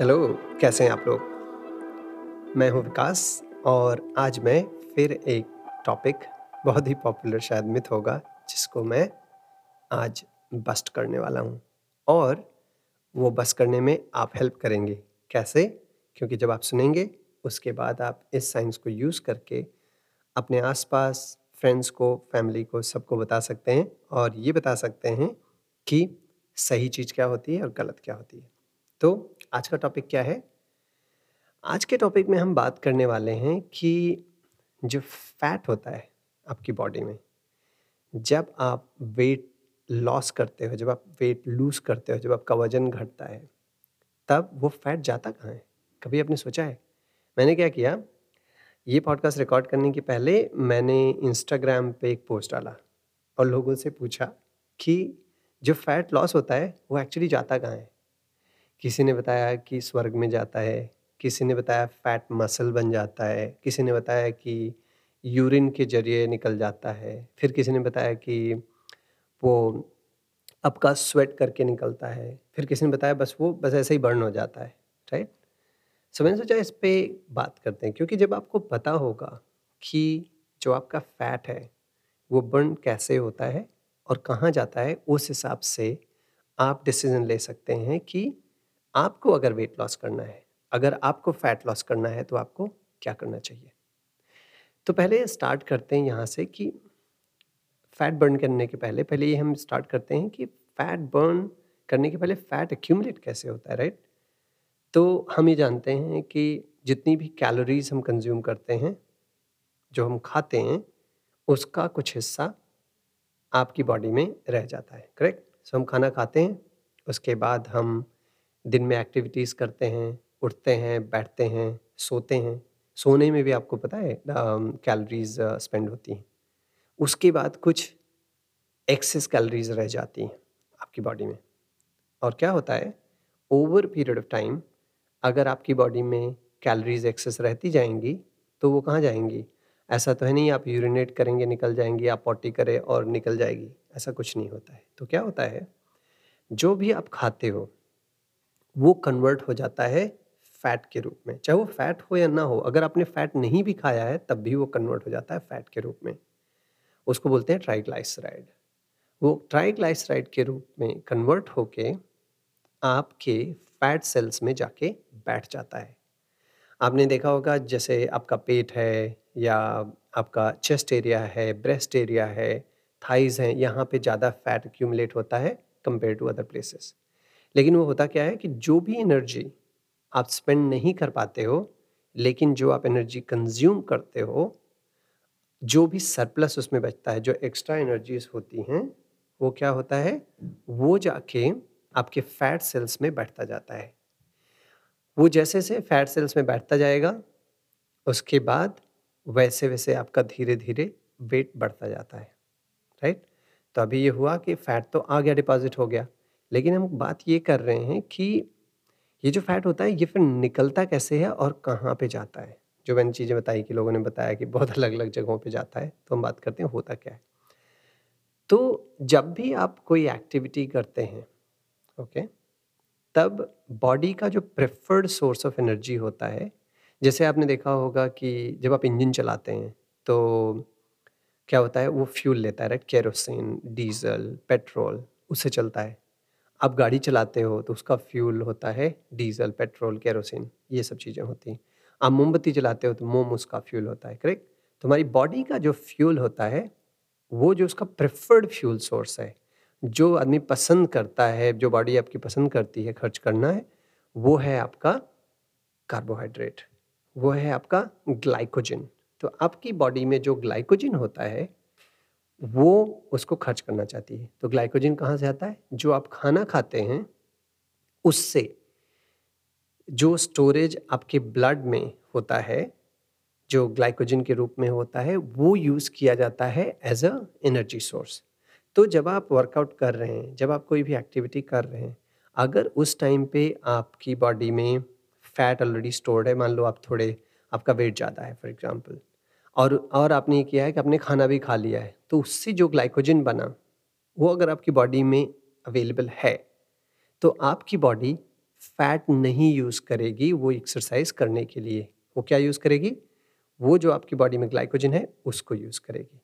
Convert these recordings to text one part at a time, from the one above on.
Hello कैसे हैं आप लोग? मैं हूँ विकास और आज मैं फिर एक टॉपिक बहुत ही पॉपुलर शायद मिथ होगा, जिसको मैं आज बस्ट करने वाला हूँ। और वो बस करने में आप हेल्प करेंगे। कैसे? क्योंकि जब आप सुनेंगे, उसके बाद आप इस साइंस को यूज़ करके अपने आसपास फ्रेंड्स को फैमिली को, सबको बता सकते हैं और ये बता सकते हैं कि सही चीज़ क्या होती है और गलत क्या होती है। तो आज का टॉपिक क्या है? आज के टॉपिक में हम बात करने वाले हैं कि जो फैट होता है आपकी बॉडी में, जब आप वेट लॉस करते हो, जब आप वेट लूज़ करते हो, जब आपका वज़न घटता है, तब वो फैट जाता कहाँ है? कभी आपने सोचा है? मैंने क्या किया? ये पॉडकास्ट रिकॉर्ड करने के पहले मैंने इंस्टाग्राम पे एक पोस्ट डाला और लोगों से पूछा कि जो फैट लॉस होता है, वो एक्चुअली जाता कहाँ है? किसी ने बताया कि स्वर्ग में जाता है, किसी ने बताया फैट मसल बन जाता है, किसी ने बताया कि यूरिन के ज़रिए निकल जाता है, फिर किसी ने बताया कि वो आपका स्वेट करके निकलता है, फिर किसी ने बताया बस वो, बस ऐसे ही बर्न हो जाता है राइट सो मैंने सोचा इस पर बात करते हैं, क्योंकि जब आपको पता होगा कि जो आपका फैट है, वो बर्न कैसे होता है और कहाँ जाता है, उस हिसाब से आप डिसीज़न ले सकते हैं कि आपको अगर वेट लॉस करना है, अगर आपको फैट लॉस करना है तो आपको क्या करना चाहिए? तो पहले स्टार्ट करते हैं यहाँ से कि फैट बर्न करने के पहले पहले ये हम स्टार्ट करते हैं कि फैट बर्न करने के पहले फैट एक्यूमुलेट कैसे होता है राइट तो हम ये जानते हैं कि जितनी भी कैलोरीज हम कंज्यूम करते हैं, जो हम खाते हैं, उसका कुछ हिस्सा आपकी बॉडी में रह जाता है करेक्ट सो हम खाना खाते हैं, उसके बाद हम दिन में एक्टिविटीज़ करते हैं, उठते हैं, बैठते हैं, सोते हैं। सोने में भी आपको पता है कैलोरीज स्पेंड होती हैं। उसके बाद कुछ एक्सेस कैलोरीज रह जाती हैं आपकी बॉडी में। और क्या होता है ओवर पीरियड ऑफ़ टाइम अगर आपकी बॉडी में कैलोरीज एक्सेस रहती जाएँगी तो वो कहाँ जाएँगी? ऐसा तो है नहीं, आप यूरिनेट करेंगे, निकल जाएँगी, आप पॉटी करें और निकल जाएगी। ऐसा कुछ नहीं होता है। तो क्या होता है, जो भी आप खाते हो वो कन्वर्ट हो जाता है फैट के रूप में। चाहे वो फैट हो या ना हो, अगर आपने फैट नहीं भी खाया है, तब भी वो कन्वर्ट हो जाता है फैट के रूप में। उसको बोलते हैं ट्राइग्लाइसराइड वो ट्राइग्लाइसराइड के रूप में कन्वर्ट होके आपके फैट सेल्स में जाके बैठ जाता है। आपने देखा होगा, जैसे आपका पेट है या आपका चेस्ट एरिया है ब्रेस्ट एरिया है थाइज हैं, यहाँ पे ज़्यादा फैट एक्यूमुलेट होता है कंपेयर टू अदर प्लेसेस लेकिन वो होता क्या है कि जो भी एनर्जी आप स्पेंड नहीं कर पाते हो, लेकिन जो आप एनर्जी कंज्यूम करते हो, जो भी सरप्लस उसमें बचता है, जो एक्स्ट्रा एनर्जीज होती हैं, वो क्या होता है? वो जाके आपके फैट सेल्स में बैठता जाता है। वो जैसे जैसे फैट सेल्स में बैठता जाएगा, उसके बाद वैसे वैसे आपका धीरे धीरे वेट बढ़ता जाता है। राइट तो अभी ये हुआ कि फैट तो आ गया डिपॉजिट हो गया। लेकिन हम बात ये कर रहे हैं कि ये जो फैट होता है, ये फिर निकलता कैसे है और कहाँ पे जाता है? जो मैंने चीज़ें बताई कि लोगों ने बताया कि बहुत अलग अलग जगहों पे जाता है तो हम बात करते हैं, होता क्या है? तो जब भी आप कोई एक्टिविटी करते हैं, ओके, तब बॉडी का जो प्रेफर्ड सोर्स ऑफ़ एनर्जी होता है, जैसे आपने देखा होगा कि जब आप इंजन चलाते हैं तो क्या होता है, वो फ्यूल लेता है, राइट? केरोसिन, डीजल, पेट्रोल, उससे चलता है। आप गाड़ी चलाते हो तो उसका फ्यूल होता है डीजल, पेट्रोल, केरोसिन, ये सब चीज़ें होती हैं। आप मोमबत्ती चलाते हो तो मोम उसका फ्यूल होता है करेक्ट तो हमारी बॉडी का जो फ्यूल होता है, वो जो उसका प्रेफर्ड फ्यूल सोर्स है, जो आदमी पसंद करता है, जो बॉडी आपकी पसंद करती है, खर्च करना है, वो है आपका कार्बोहाइड्रेट वो है आपका ग्लाइकोजिन तो आपकी बॉडी में जो ग्लाइकोजिन होता है वो उसको खर्च करना चाहती है। तो ग्लाइकोजिन कहाँ से आता है? जो आप खाना खाते हैं, उससे। जो स्टोरेज आपके ब्लड में होता है, जो ग्लाइकोजिन के रूप में होता है, वो यूज़ किया जाता है एज अ एनर्जी सोर्स तो जब आप वर्कआउट कर रहे हैं, जब आप कोई भी एक्टिविटी कर रहे हैं, अगर उस टाइम पे आपकी बॉडी में फैट ऑलरेडी स्टोर्ड है, मान लो आप थोड़े, आपका वेट ज़्यादा है फॉर एग्जांपल और और आपने ये किया है कि आपने खाना भी खा लिया है तो उससे जो ग्लाइकोजन बना, वो अगर आपकी बॉडी में अवेलेबल है तो आपकी बॉडी फैट नहीं यूज़ करेगी वो एक्सरसाइज करने के लिए। वो क्या यूज़ करेगी? वो जो आपकी बॉडी में ग्लाइकोजन है, उसको यूज़ करेगी।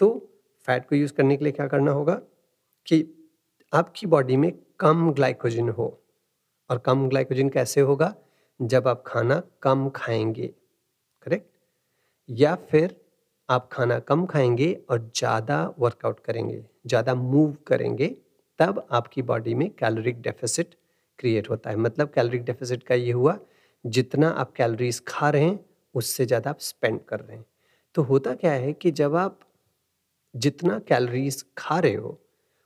तो फैट को यूज़ करने के लिए क्या करना होगा कि आपकी बॉडी में कम ग्लाइकोजन हो, और कम ग्लाइकोजन कैसे होगा? जब आप खाना कम खाएँगे करेक्ट या फिर आप खाना कम खाएँगे और ज़्यादा वर्कआउट करेंगे, ज़्यादा मूव करेंगे, तब आपकी बॉडी में कैलोरिक डेफिसिट क्रिएट होता है। मतलब कैलोरिक डेफिसिट का ये हुआ, जितना आप कैलोरीज खा रहे हैं, उससे ज़्यादा आप स्पेंड कर रहे हैं। तो होता क्या है कि जब आप जितना कैलोरीज खा रहे हो,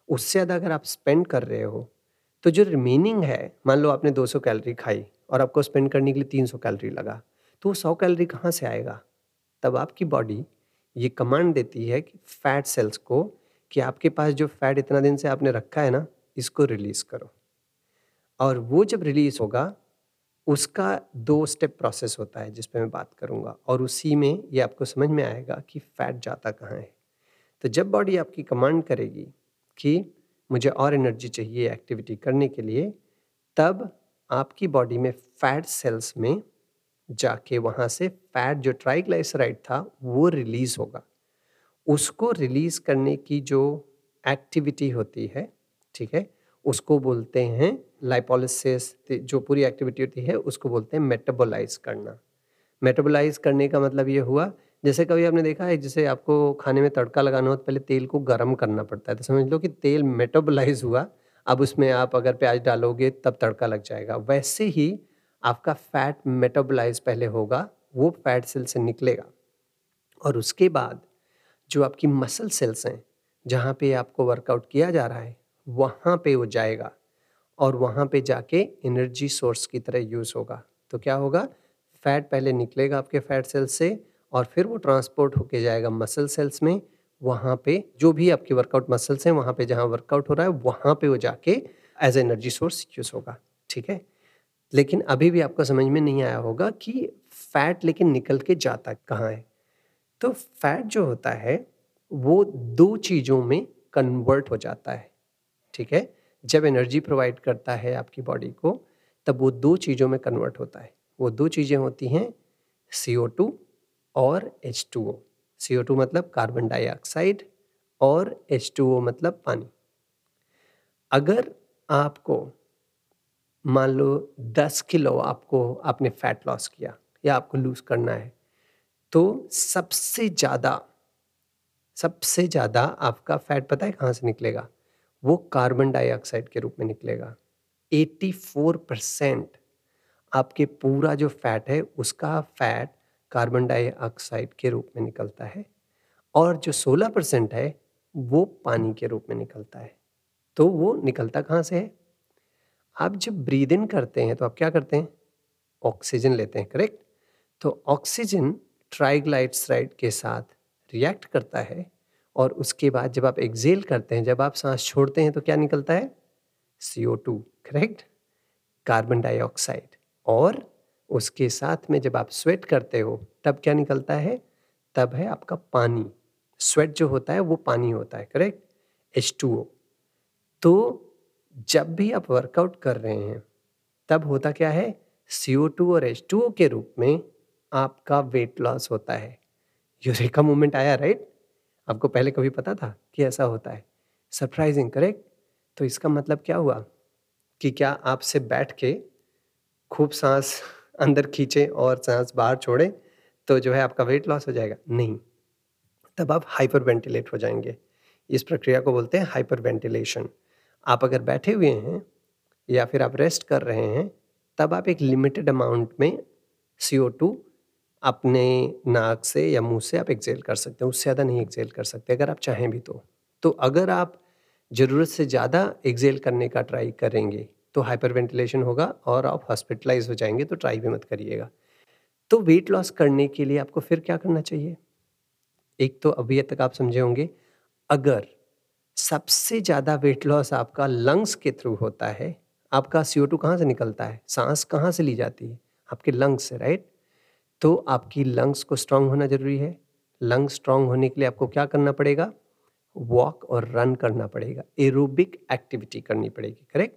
उससे ज़्यादा अगर आप स्पेंड कर रहे हो तो जो रिमेनिंग है, मान लो आपने 200 कैलोरी खाई और आपको स्पेंड करने के लिए 300 कैलोरी लगा तो वो सौ कैलोरी कहाँ से आएगा? तब आपकी बॉडी ये कमांड देती है कि फैट सेल्स को कि आपके पास जो फैट इतना दिन से आपने रखा है ना, इसको रिलीज़ करो। और वो जब रिलीज़ होगा, उसका दो स्टेप प्रोसेस होता है जिस पर मैं बात करूँगा और उसी में ये आपको समझ में आएगा कि फ़ैट जाता कहाँ है। तो जब बॉडी आपकी कमांड करेगी कि मुझे और एनर्जी चाहिए एक्टिविटी करने के लिए, तब आपकी बॉडी में फैट सेल्स में जाके वहाँ से फैट, जो ट्राइग्लाइसराइड था, वो रिलीज़ होगा। उसको रिलीज़ करने की जो एक्टिविटी होती है, ठीक है, उसको बोलते हैं लाइपोलिसिस जो पूरी एक्टिविटी होती है, उसको बोलते हैं मेटाबोलाइज करना। मेटाबोलाइज करने का मतलब ये हुआ, जैसे कभी आपने देखा है, जैसे आपको खाने में तड़का लगाना हो तो पहले तेल को गर्म करना पड़ता है। तो समझ लो कि तेल मेटाबोलाइज हुआ, अब उसमें आप अगर प्याज डालोगे, तब तड़का लग जाएगा। वैसे ही आपका फैट मेटाबोलाइज पहले होगा, वो फैट सेल से निकलेगा। और उसके बाद जो आपकी मसल सेल्स हैं, जहाँ पे आपको वर्कआउट किया जा रहा है, वहाँ पे वो जाएगा और वहाँ पे जाके एनर्जी सोर्स की तरह यूज़ होगा। तो क्या होगा? फैट पहले निकलेगा आपके फैट सेल्स से और फिर वो ट्रांसपोर्ट होके जाएगा मसल सेल्स में। वहाँ पे जो भी आपके वर्कआउट मसल्स हैं, वहाँ पे जहाँ वर्कआउट हो रहा है, वहाँ पे वो जाके एज एनर्जी सोर्स यूज़ होगा। ठीक है? लेकिन अभी भी आपको समझ में नहीं आया होगा कि फैट लेकिन निकल के जाता कहाँ है। तो फैट जो होता है, वो दो चीज़ों में कन्वर्ट हो जाता है, ठीक है? जब एनर्जी प्रोवाइड करता है आपकी बॉडी को, तब वो दो चीज़ों में कन्वर्ट होता है। वो दो चीज़ें होती हैं सी ओ टू और H two O C O two मतलब कार्बन डाइऑक्साइड और एच टू ओ मतलब पानी। अगर आपको मान लो दस किलो आपको, आपने फैट लॉस किया या आपको लूज़ करना है तो सबसे ज़्यादा सबसे ज़्यादा आपका फैट पता है कहाँ से निकलेगा? वो कार्बन डाइऑक्साइड के रूप में निकलेगा। 84 परसेंट आपके पूरा जो फैट है, उसका फैट कार्बन डाइऑक्साइड के रूप में निकलता है और जो 16 परसेंट है, वो पानी के रूप में निकलता है। तो वो निकलता कहाँ से है? आप जब ब्रीद इन करते हैं तो आप क्या करते हैं? ऑक्सीजन लेते हैं करेक्ट तो ऑक्सीजन ट्राइग्लाइट्सराइड के साथ रिएक्ट करता है और उसके बाद जब आप एक्जेल करते हैं, जब आप सांस छोड़ते हैं तो क्या निकलता है? C O two correct carbon dioxide और उसके साथ में जब आप स्वेट करते हो, तब क्या निकलता है? तब है आपका पानी। स्वेट जो होता है, वो पानी होता है करेक्ट एच टू ओ तो जब भी आप वर्कआउट कर रहे हैं, तब होता क्या है? सी और एच टू के रूप में आपका वेट लॉस होता है। यूरेका मूवमेंट आया राइट आपको पहले कभी पता था कि ऐसा होता है? सरप्राइजिंग करेक्ट तो इसका मतलब क्या हुआ? कि क्या आपसे बैठ के खूब सांस अंदर खींचे और सांस बाहर छोड़े तो जो है आपका वेट लॉस हो जाएगा? नहीं। तब आप हाइपर वेंटिलेट हो जाएँगे। इस प्रक्रिया को बोलते हैं हाइपर वेंटिलेशन आप अगर बैठे हुए हैं या फिर आप रेस्ट कर रहे हैं, तब आप एक लिमिटेड अमाउंट में सी अपने नाक से या मुँह से आप एक्सेल कर सकते हैं, उससे ज़्यादा नहीं एक्सेल कर सकते, अगर आप चाहें भी तो। तो अगर आप ज़रूरत से ज़्यादा एक्सेल करने का ट्राई करेंगे तो हाइपर वेंटिलेशन होगा और आप हॉस्पिटलाइज हो जाएँगे तो ट्राई भी मत करिएगा। तो वेट लॉस करने के लिए आपको फिर क्या करना चाहिए? एक तो अभी तक आप समझे होंगे, अगर सबसे ज़्यादा वेट लॉस आपका लंग्स के थ्रू होता है। आपका सी ओ टू कहाँ से निकलता है? सांस कहाँ से ली जाती है? आपके लंग्स से राइट तो आपकी लंग्स को स्ट्रांग होना ज़रूरी है। लंग्स स्ट्रांग होने के लिए आपको क्या करना पड़ेगा? वॉक और रन करना पड़ेगा। एरोबिक एक्टिविटी करनी पड़ेगी करेक्ट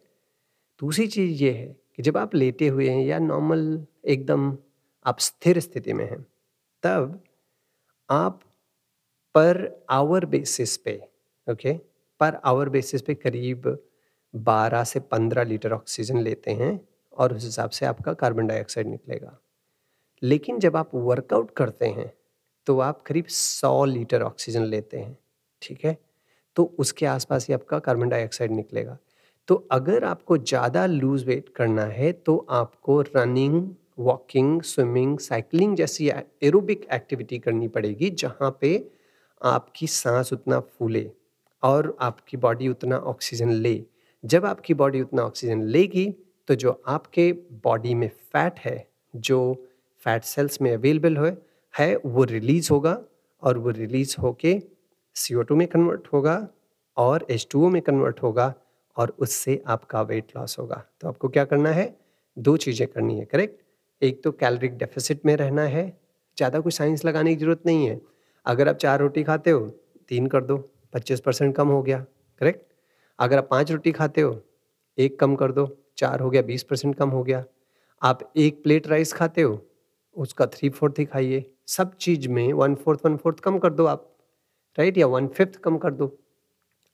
दूसरी चीज़ ये है कि जब आप लेटे हुए हैं या नॉर्मल एकदम आप स्थिर स्थिति में हैं, तब आप पर आवर बेसिस पे ओके पर आवर बेसिस पे करीब 12 से 15 लीटर ऑक्सीजन लेते हैं और उस हिसाब से आपका कार्बन डाइऑक्साइड निकलेगा। लेकिन जब आप वर्कआउट करते हैं तो आप करीब 100 लीटर ऑक्सीजन लेते हैं, ठीक है? तो उसके आसपास ही आपका कार्बन डाइऑक्साइड निकलेगा। तो अगर आपको ज़्यादा लूज वेट करना है तो आपको रनिंग, वॉकिंग, स्विमिंग, साइकिलिंग जैसी एरोबिक एक्टिविटी करनी पड़ेगी, जहाँ पे आपकी सांस उतना फूले। और आपकी बॉडी उतना ऑक्सीजन ले। जब आपकी बॉडी उतना ऑक्सीजन लेगी तो जो आपके बॉडी में फैट है, जो फैट सेल्स में अवेलेबल हो, है, वो रिलीज़ होगा और वो रिलीज़ होके सी में कन्वर्ट होगा और एच में कन्वर्ट होगा और उससे आपका वेट लॉस होगा। तो आपको क्या करना है? दो चीज़ें करनी है करेक्ट एक तो कैलोरिक डेफिसिट में रहना है। ज़्यादा कुछ साइंस लगाने की ज़रूरत नहीं है। अगर आप चार रोटी खाते हो, तीन कर दो। पच्चीस परसेंट कम हो गया करेक्ट अगर आप पाँच रोटी खाते हो, एक कम कर दो, चार हो गया, बीस परसेंट कम हो गया। आप एक प्लेट राइस खाते हो, उसका थ्री फोर्थ ही खाइए। सब चीज़ में वन फोर्थ वन फोर्थ कम कर दो आप राइट या वन फिफ्थ कम कर दो।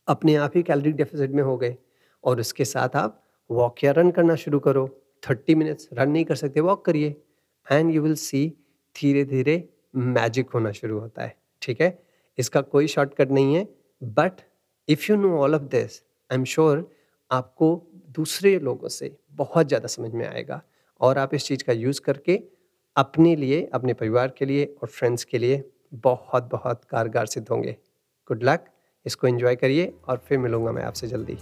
अपने आप ही कैलोरी डेफिसिट में हो गए। और उसके साथ आप वॉक या रन करना शुरू करो। थर्टी मिनट्स रन नहीं कर सकते वॉक करिए। एंड यू विल सी धीरे धीरे मैजिक होना शुरू होता है, ठीक है? इसका कोई शॉर्टकट नहीं है। But if you know all of this I am sure आपको दूसरे लोगों से बहुत ज़्यादा समझ में आएगा और आप इस चीज़ का यूज़ करके अपने लिए, अपने परिवार के लिए और फ्रेंड्स के लिए बहुत बहुत कारगर सिद्ध होंगे। गुड लक इसको एंजॉय करिए और फिर मिलूँगा मैं आपसे जल्दी।